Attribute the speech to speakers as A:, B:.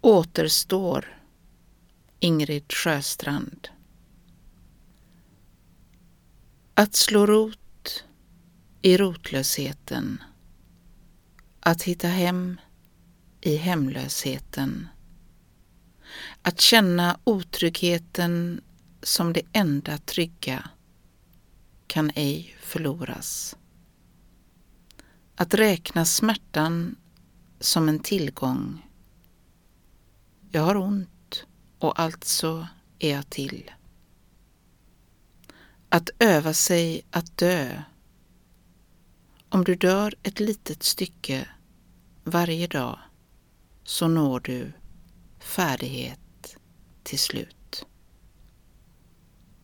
A: Återstår Ingrid Sjöstrand Att slå rot i rotlösheten Att hitta hem i hemlösheten Att känna otryggheten som det enda trygga kan ej förloras. Att räkna smärtan som en tillgång. Jag har ont och alltså är jag till. Att öva sig att dö. Om du dör ett litet stycke varje dag så når du färdighet till slut.